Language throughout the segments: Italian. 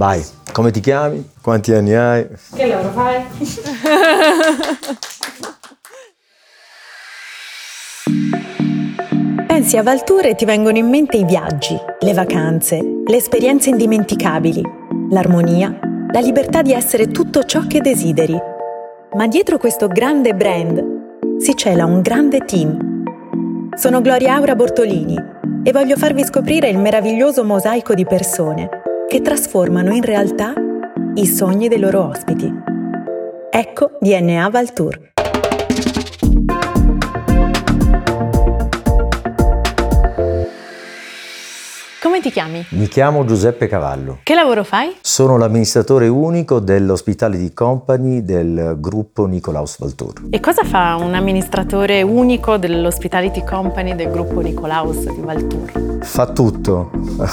Vai, come ti chiami? Quanti anni hai? Che lavoro fai? Pensi a Valtour e ti vengono in mente i viaggi, le vacanze, le esperienze indimenticabili, l'armonia, la libertà di essere tutto ciò che desideri. Ma dietro questo grande brand si cela un grande team. Sono Gloria Aura Bortolini e voglio farvi scoprire il meraviglioso mosaico di persone che trasformano in realtà i sogni dei loro ospiti. Ecco DNA Valtour. Come ti chiami? Mi chiamo Giuseppe Cavallo. Che lavoro fai? Sono l'amministratore unico dell'Hospitality Company del gruppo Nicolaus Valtour. E cosa fa un amministratore unico dell'Hospitality Company del gruppo Nicolaus di Valtour? Fa tutto,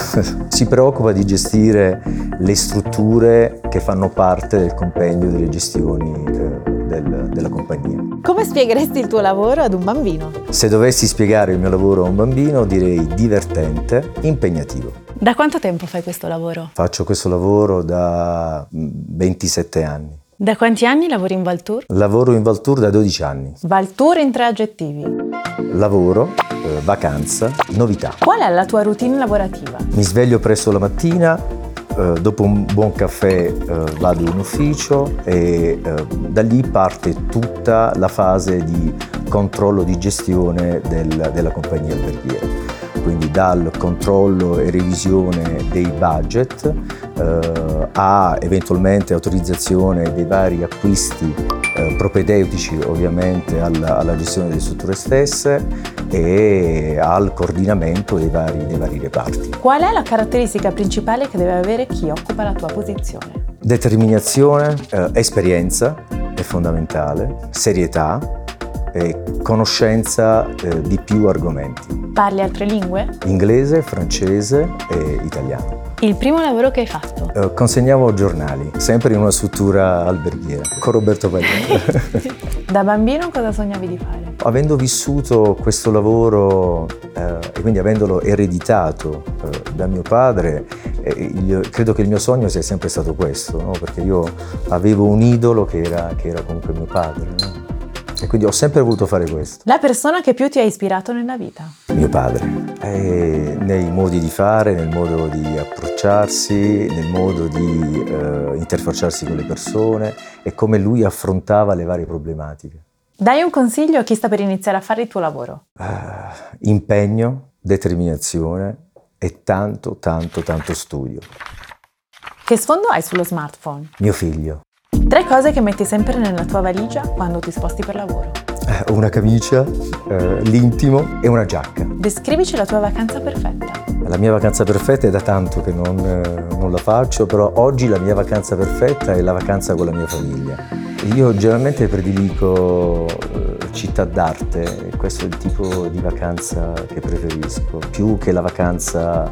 si preoccupa di gestire le strutture che fanno parte del compendio delle gestioni eh, del, della compagnia. Come spiegheresti il tuo lavoro ad un bambino? Se dovessi spiegare il mio lavoro a un bambino direi divertente, impegnativo. Da quanto tempo fai questo lavoro? Faccio questo lavoro da 27 anni. Da quanti anni lavori in Valtour? Lavoro in Valtour da 12 anni. Valtour in tre aggettivi. Lavoro, eh, vacanza, novità. Qual è la tua routine lavorativa? Mi sveglio presto la mattina, dopo un buon caffè eh, vado in ufficio e eh, da lì parte tutta la fase di controllo di gestione del, della compagnia alberghiera. Quindi dal controllo e revisione dei budget eh, a eventualmente autorizzazione dei vari acquisti eh, propedeutici ovviamente alla, alla, gestione delle strutture stesse e al coordinamento dei vari, dei vari reparti. Qual è la caratteristica principale che deve avere chi occupa la tua posizione? Determinazione, eh, esperienza è fondamentale, serietà, e conoscenza eh, di più argomenti. Parli altre lingue? Inglese, francese e italiano. Il primo lavoro che hai fatto? Eh, consegnavo giornali, sempre in una struttura alberghiera, con Roberto Pagliano. da bambino cosa sognavi di fare? Avendo vissuto questo lavoro eh, e quindi avendolo ereditato eh, da mio padre, eh, il, credo che il mio sogno sia sempre stato questo, no? perché io avevo un idolo che era, che era comunque mio padre. E quindi ho sempre voluto fare questo. La persona che più ti ha ispirato nella vita? Mio padre. E nei modi di fare, nel modo di approcciarsi, nel modo di eh, interfacciarsi con le persone e come lui affrontava le varie problematiche. Dai un consiglio a chi sta per iniziare a fare il tuo lavoro. Uh, impegno, determinazione e tanto, tanto, tanto studio. Che sfondo hai sullo smartphone? Mio figlio. Tre cose che metti sempre nella tua valigia quando ti sposti per lavoro. Eh, una camicia, eh, l'intimo e una giacca. Descrivici la tua vacanza perfetta. La mia vacanza perfetta è da tanto che non, eh, non la faccio, però oggi la mia vacanza perfetta è la vacanza con la mia famiglia. Io generalmente prediligo eh, città d'arte, questo è il tipo di vacanza che preferisco, più che la vacanza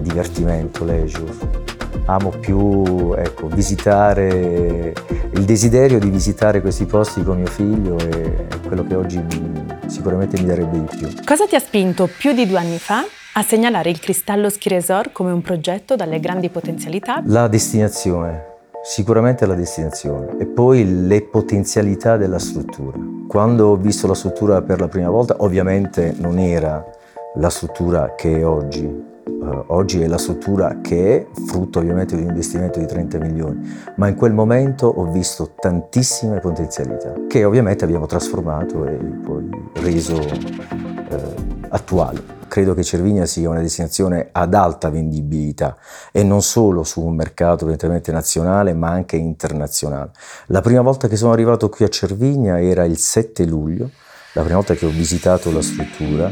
divertimento, leisure amo più ecco, visitare, il desiderio di visitare questi posti con mio figlio è quello che oggi sicuramente mi darebbe di più. Cosa ti ha spinto più di due anni fa a segnalare il Cristallo Schiresor come un progetto dalle grandi potenzialità? La destinazione, sicuramente la destinazione e poi le potenzialità della struttura. Quando ho visto la struttura per la prima volta, ovviamente non era la struttura che è oggi, Uh, oggi è la struttura che è frutto ovviamente di un investimento di 30 milioni, ma in quel momento ho visto tantissime potenzialità che ovviamente abbiamo trasformato e poi reso uh, attuali. Credo che Cervinia sia una destinazione ad alta vendibilità e non solo su un mercato evidentemente nazionale ma anche internazionale. La prima volta che sono arrivato qui a Cervinia era il 7 luglio la prima volta che ho visitato la struttura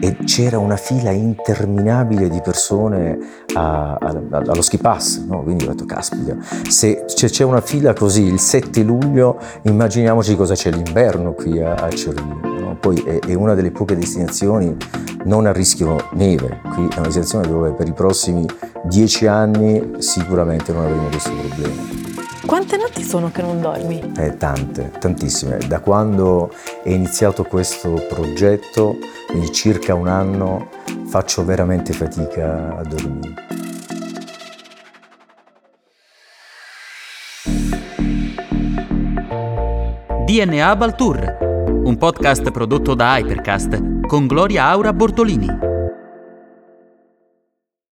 e c'era una fila interminabile di persone a, a, allo ski pass, no? quindi ho detto caspita, se c'è una fila così il 7 luglio immaginiamoci cosa c'è l'inverno qui a, a Cervino, no? poi è, è, una delle poche destinazioni non a rischio neve, qui è una destinazione dove per i prossimi dieci anni sicuramente non avremo questo problema. Quante notti sono che non dormi? Eh, tante, tantissime. Da quando è iniziato questo progetto, in circa un anno, faccio veramente fatica a dormire. DNA Baltour, un podcast prodotto da Hypercast con Gloria Aura Bortolini.